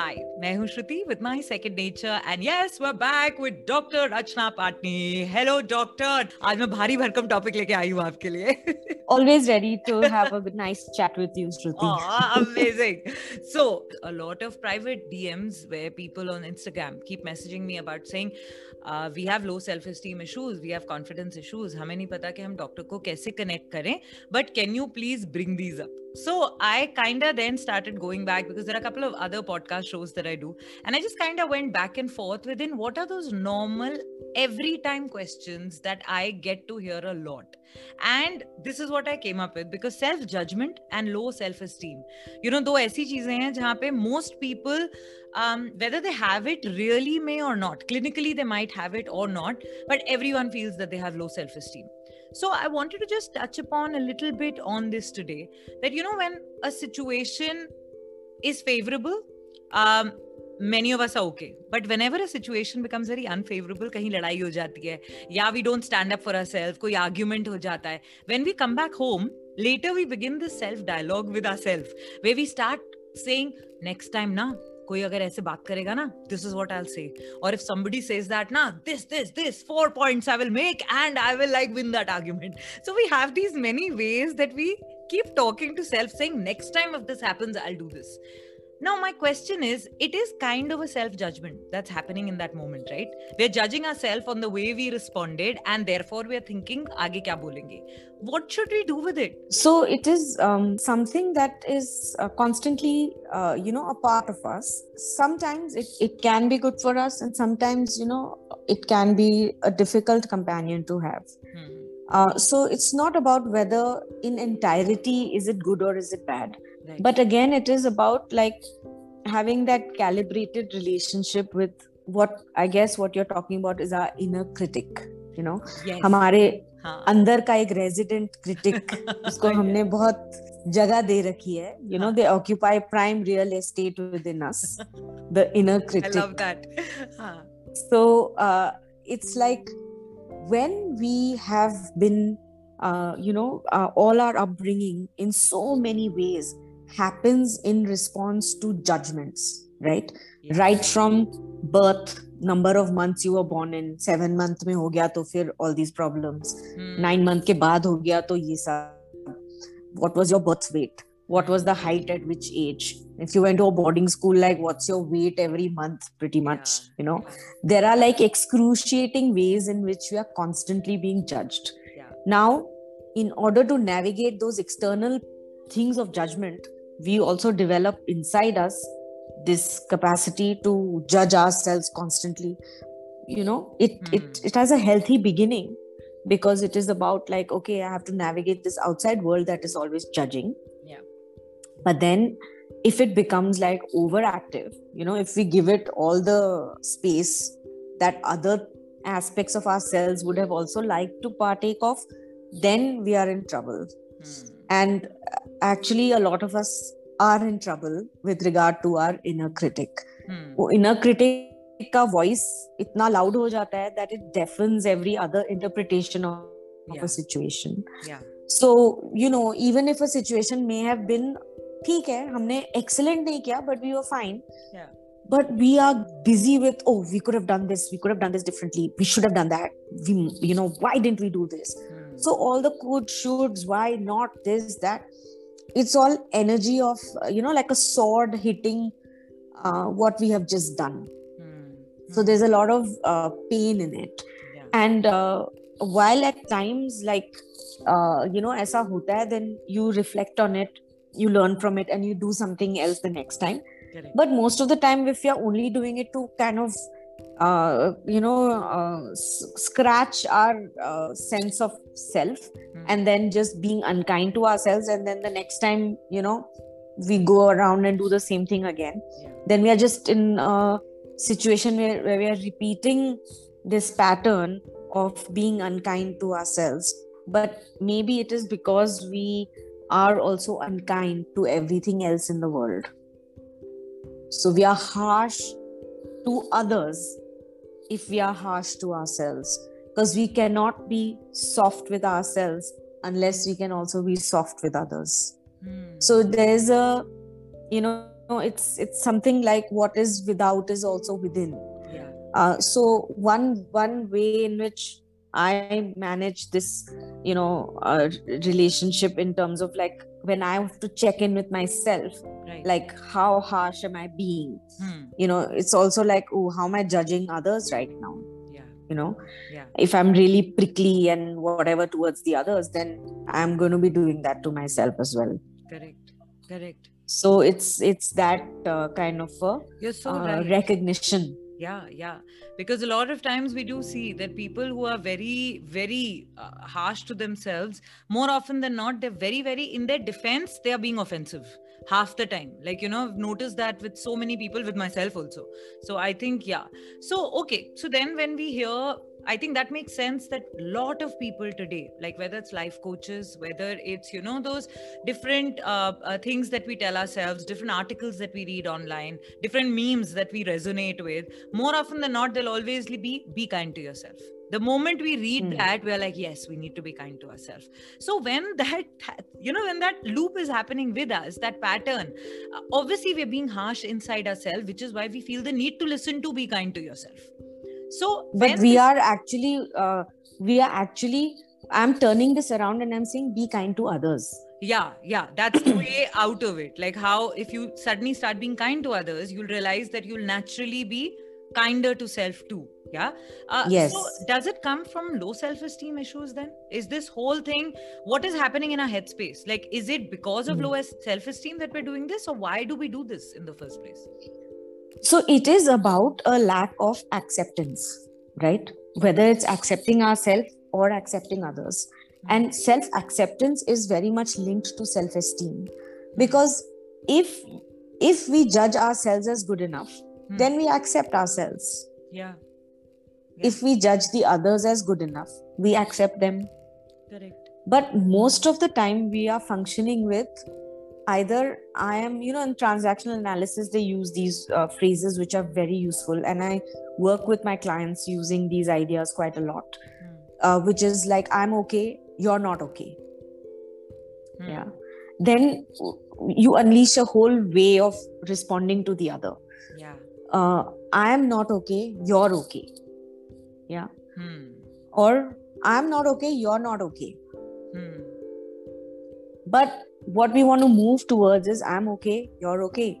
Hi, मैं हूँ श्रुति with my second nature and yes we're back with Dr. Rachna Patni. Hello doctor. आज मैं भारी भरकम टॉपिक लेके आई हूँ आपके लिए. Always ready to have a nice chat with you, Shruti. Oh, amazing. so a lot of private DMs where people on Instagram keep messaging me about saying uh, we have low self-esteem issues, we have confidence issues. हमें नहीं पता कि हम doctor को कैसे connect करें. But can you please bring these up? So I kind of then started going back because there are a couple of other podcast shows that I do. And I just kind of went back and forth within what are those normal every time questions that I get to hear a lot. And this is what I came up with because self judgment and low self esteem. You know, दो ऐसी चीजें हैं जहाँ पे most people um, whether they have it really may or not clinically they might have it or not but everyone feels that they have low self esteem so I wanted to just touch upon a little bit on this today that, you know, when a situation is favorable, um, many of us are okay. But whenever a situation becomes very unfavorable, kahin ladai ho jati hai, yeah, we don't stand up for ourselves, koi argument ho jata hai. When we come back home, later we begin this self dialogue with ourselves, where we start saying, next time na, कोई अगर ऐसे बात करेगा ना this is what I will say और if somebody says that ना this this this four points I will make and I will like win that argument so we have these many ways that we keep talking to self saying next time if this happens i'll do this now, my question is it is kind of a self judgment that's happening in that moment, right? We're judging ourselves on the way we responded, and therefore we're thinking, Aage kya bolenge? What should we do with it? So, it is um, something that is uh, constantly, uh, you know, a part of us. Sometimes it, it can be good for us, and sometimes, you know, it can be a difficult companion to have. Hmm. Uh, so, it's not about whether in entirety is it good or is it bad right. but again it is about like having that calibrated relationship with what i guess what you're talking about is our inner critic you know yes. हमारे हाँ. अंदर का एक resident critic उसको हमने बहुत जगह दे रखी है you know they occupy prime real estate within us the inner critic I love that so uh, it's like when we have been uh, you know uh, all our upbringing in so many ways happens in response to judgments, right? Right from birth, number of months you were born in, seven month mein ho gaya to fir all these problems. Hmm. Nine month ke baad ho gaya to ye sab. What was your birth weight? What was the height at which age? If you went to a boarding school, like what's your weight every month, pretty much, yeah. you know? There are like excruciating ways in which we are constantly being judged. Yeah. Now, in order to navigate those external things of judgment, we also develop inside us this capacity to judge ourselves constantly you know it mm. it it has a healthy beginning because it is about like okay i have to navigate this outside world that is always judging yeah but then if it becomes like overactive you know if we give it all the space that other aspects of ourselves would have also liked to partake of then we are in trouble mm. and actually a lot of us are in trouble with regard to our inner critic hmm. वो inner critic का voice इतना loud हो जाता है that it deafens every other interpretation of, yeah. a situation yeah so you know even if a situation may have been ठीक है हमने excellent नहीं किया but we were fine yeah but we are busy with oh we could have done this we could have done this differently we should have done that we you know why didn't we do this hmm. so all the could shoulds why not this that it's all energy of you know like a sword hitting uh, what we have just done mm. so there's a lot of uh, pain in it yeah. and uh, while at times like uh, you know aisa hota hai, then you reflect on it you learn from it and you do something else the next time Correct. but most of the time if you're only doing it to kind of uh, you know uh, s- scratch our uh, sense of self mm. and then just being unkind to ourselves and then the next time you know we go around and do the same thing again yeah. then we are just in a situation where, where we are repeating this pattern of being unkind to ourselves but maybe it is because we are also unkind to everything else in the world so we are harsh to others if we are harsh to ourselves. Because we cannot be soft with ourselves unless we can also be soft with others. Mm. so there's a you know it's it's something like what is without is also within. Yeah. Uh, so one one way in which i manage this you know uh, relationship in terms of like when i have to check in with myself right. like how harsh am i being? Hmm. you know it's also like oh how am i judging others right now? Yeah. You know? Yeah. If i'm really prickly and whatever towards the others then i'm going to be doing that to myself as well. Correct. Correct. So it's it's that uh, kind of a so uh, right. recognition yeah yeah. Because a lot of times we do see that people who are very very uh, harsh to themselves more often than not they're very very in their defense they are being offensive half the time. Like you know i've noticed that with so many people with myself also. So i think yeah. So okay. So then when we hear i think that makes sense that a lot of people today like whether it's life coaches whether it's you know those different uh, uh, things that we tell ourselves different articles that we read online different memes that we resonate with more often than not they'll always be be kind to yourself. The moment we read Hmm. that we're like yes we need to be kind to ourselves. So when that you know when that loop is happening with us that pattern uh, obviously we're being harsh inside ourselves which is why we feel the need to listen to be kind to yourself so but we this- are actually uh, we are actually i'm turning this around and i'm saying be kind to others. Yeah yeah that's the way out of it. Like how if you suddenly start being kind to others you'll realize that you'll naturally be kinder to self too yeah? Uh, Yes. so does it come from low self-esteem issues then? Is this whole thing what is happening in our headspace? Like is it because of Hmm. low self-esteem that we're doing this or why do we do this in the first place so it is about a lack of acceptance right? Whether it's accepting ourselves or accepting others. And self acceptance is very much linked to self esteem because if if we judge ourselves as good enough Hmm. then we accept ourselves. Yeah. If we judge the others as good enough we accept them. Correct. But most of the time we are functioning with either i am you know in transactional analysis they use these uh, phrases which are very useful and i work with my clients using these ideas quite a lot Hmm. uh, which is like i'm okay you're not okay Hmm. yeah then you unleash a whole way of responding to the other yeah uh, i am not okay you're okay hmm. or i'm not okay you're not okay Hmm. but what we want to move towards is i'm okay you're okay.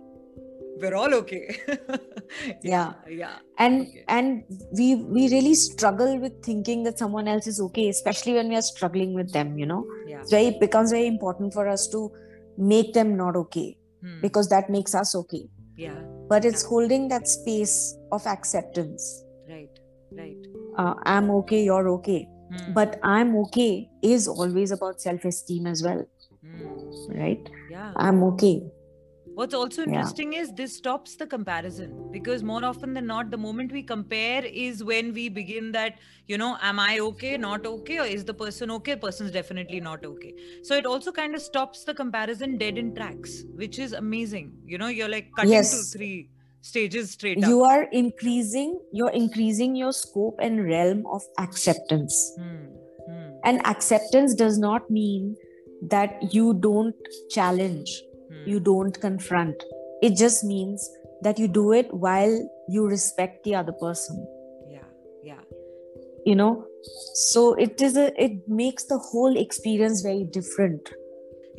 We're all okay. Yeah. yeah. and Okay. and we we really struggle with thinking that someone else is okay especially when we are struggling with them you know? Yeah. It's very it becomes very important for us to make them not okay Hmm. because that makes us okay. Yeah. But it's Yeah. holding that space of acceptance. Right right. Uh, i'm okay you're okay. Hmm. but i'm okay is always about self-esteem as well Hmm. right yeah i'm okay What's also Yeah. interesting is this stops the comparison because more often than not, the moment we compare is when we begin that, you know, am I okay, not okay, or is the person okay? Person's definitely not okay. So it also kind of stops the comparison dead in tracks, which is amazing. You know, you're like cutting Yes. to three stages straight up. you are increasing you're increasing your scope and realm of acceptance Hmm. Hmm. and acceptance does not mean that you don't challenge Hmm. you don't confront it just means that you do it while you respect the other person Yeah. Yeah. you know so it is a it makes the whole experience very different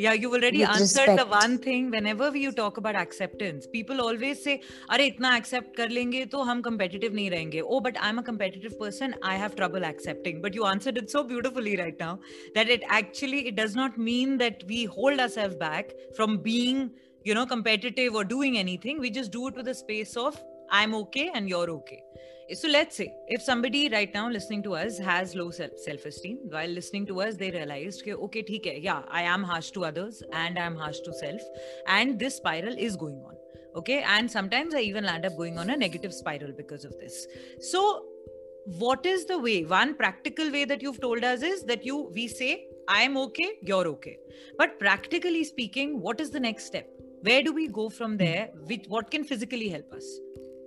yeah you've already With answered respect. the one thing. Whenever you talk about acceptance people always say are itna accept kar lenge to hum competitive nahi rahenge oh but i'm a competitive person. I have trouble accepting. But you answered it so beautifully right now that it actually it does not mean that we hold ourselves back from being you know competitive or doing anything. We just do it with a space of i'm okay and you're okay. So let's say if somebody right now listening to us has low self esteem, while listening to us, they realized, okay, okay, theek hai, yeah, I am harsh to others and I am harsh to self, and this spiral is going on. Okay, and sometimes I even land up going on a negative spiral because of this. So, what is the way? One practical way that you've told us is that you we say, I am okay, you're okay. But practically speaking, what is the next step? Where do we go from hmm. there? with what can physically help us?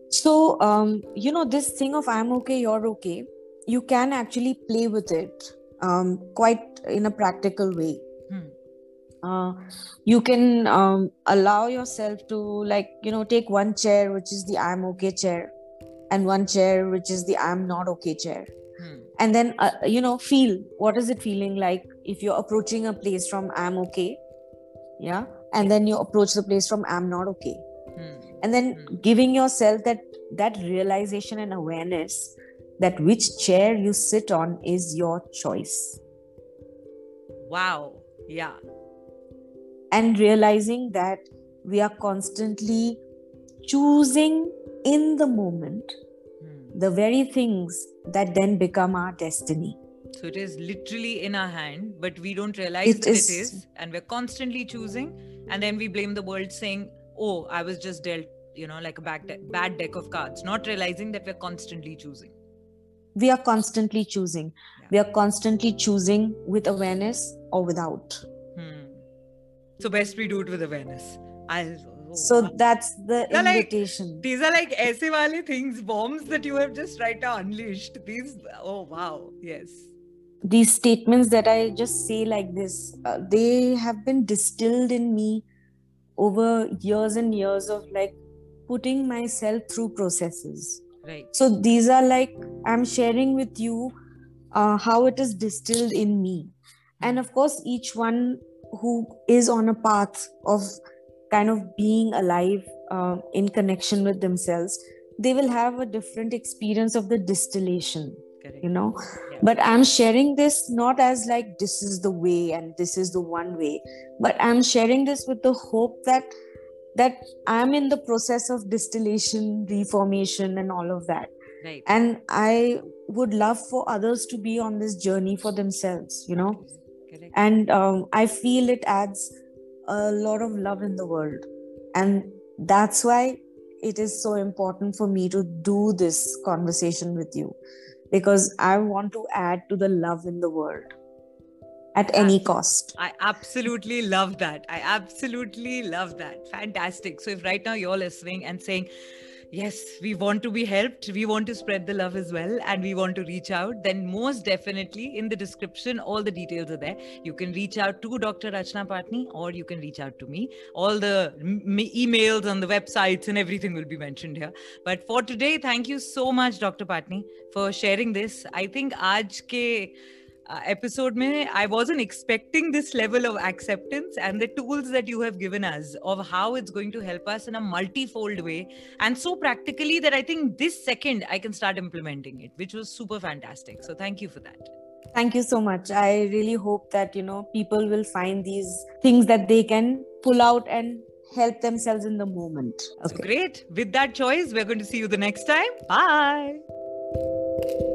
So um you know this thing of i'm okay you're okay you can actually play with it um quite in a practical way Hmm. uh, you can um, allow yourself to like you know take one chair which is the i'm okay chair and one chair which is the i'm not okay chair hmm. and then uh, you know feel what is it feeling like if you're approaching a place from i'm okay yeah and then you approach the place from i'm not okay hmm. and then hmm. giving yourself that that realization and awareness that which chair you sit on is your choice wow yeah and realizing that we are constantly choosing in the moment hmm. the very things that then become our destiny so it is literally in our hand, but we don't realize it that is, it is. And we're constantly choosing. And then we blame the world saying, oh, I was just dealt, you know, like a bad, de- bad deck of cards, not realizing that we're constantly choosing. We are constantly choosing. Yeah. We are constantly choosing with awareness or without. Hmm. So best we do it with awareness. I oh, so that's the invitation like, these are like aise wale things bombs that you have just right now unleashed these oh wow yes these statements that I just say like this, uh, they have been distilled in me over years and years of like putting myself through processes. Right. So these are like I'm sharing with you uh, how it is distilled in me, and of course, each one who is on a path of kind of being alive uh, in connection with themselves, they will have a different experience of the distillation Correct. you know yeah. but i'm sharing this not as like this is the way and this is the one way but i'm sharing this with the hope that that i'm in the process of distillation reformation and all of that right. and i would love for others to be on this journey for themselves you know Correct. and um, i feel it adds a lot of love in the world and that's why it is so important for me to do this conversation with you because I want to add to the love in the world at any cost. I absolutely love that. I absolutely love that. Fantastic. So, if right now you're listening and saying, yes, we want to be helped, we want to spread the love as well, and we want to reach out, then most definitely in the description, all the details are there. You can reach out to Dr. Rachna Patni or you can reach out to me. All the m- emails on the websites and everything will be mentioned here. But for today, thank you so much, Dr. Patni, for sharing this. I think aaj ke Uh, episode mein i wasn't expecting this level of acceptance and the tools that you have given us of how it's going to help us in a multifold way and so practically that i think this second i can start implementing it which was super fantastic. So thank you for that. Thank you so much. I really hope that you know people will find these things that they can pull out and help themselves in the moment. Okay. so great. With that choice we're going to see you the next time. Bye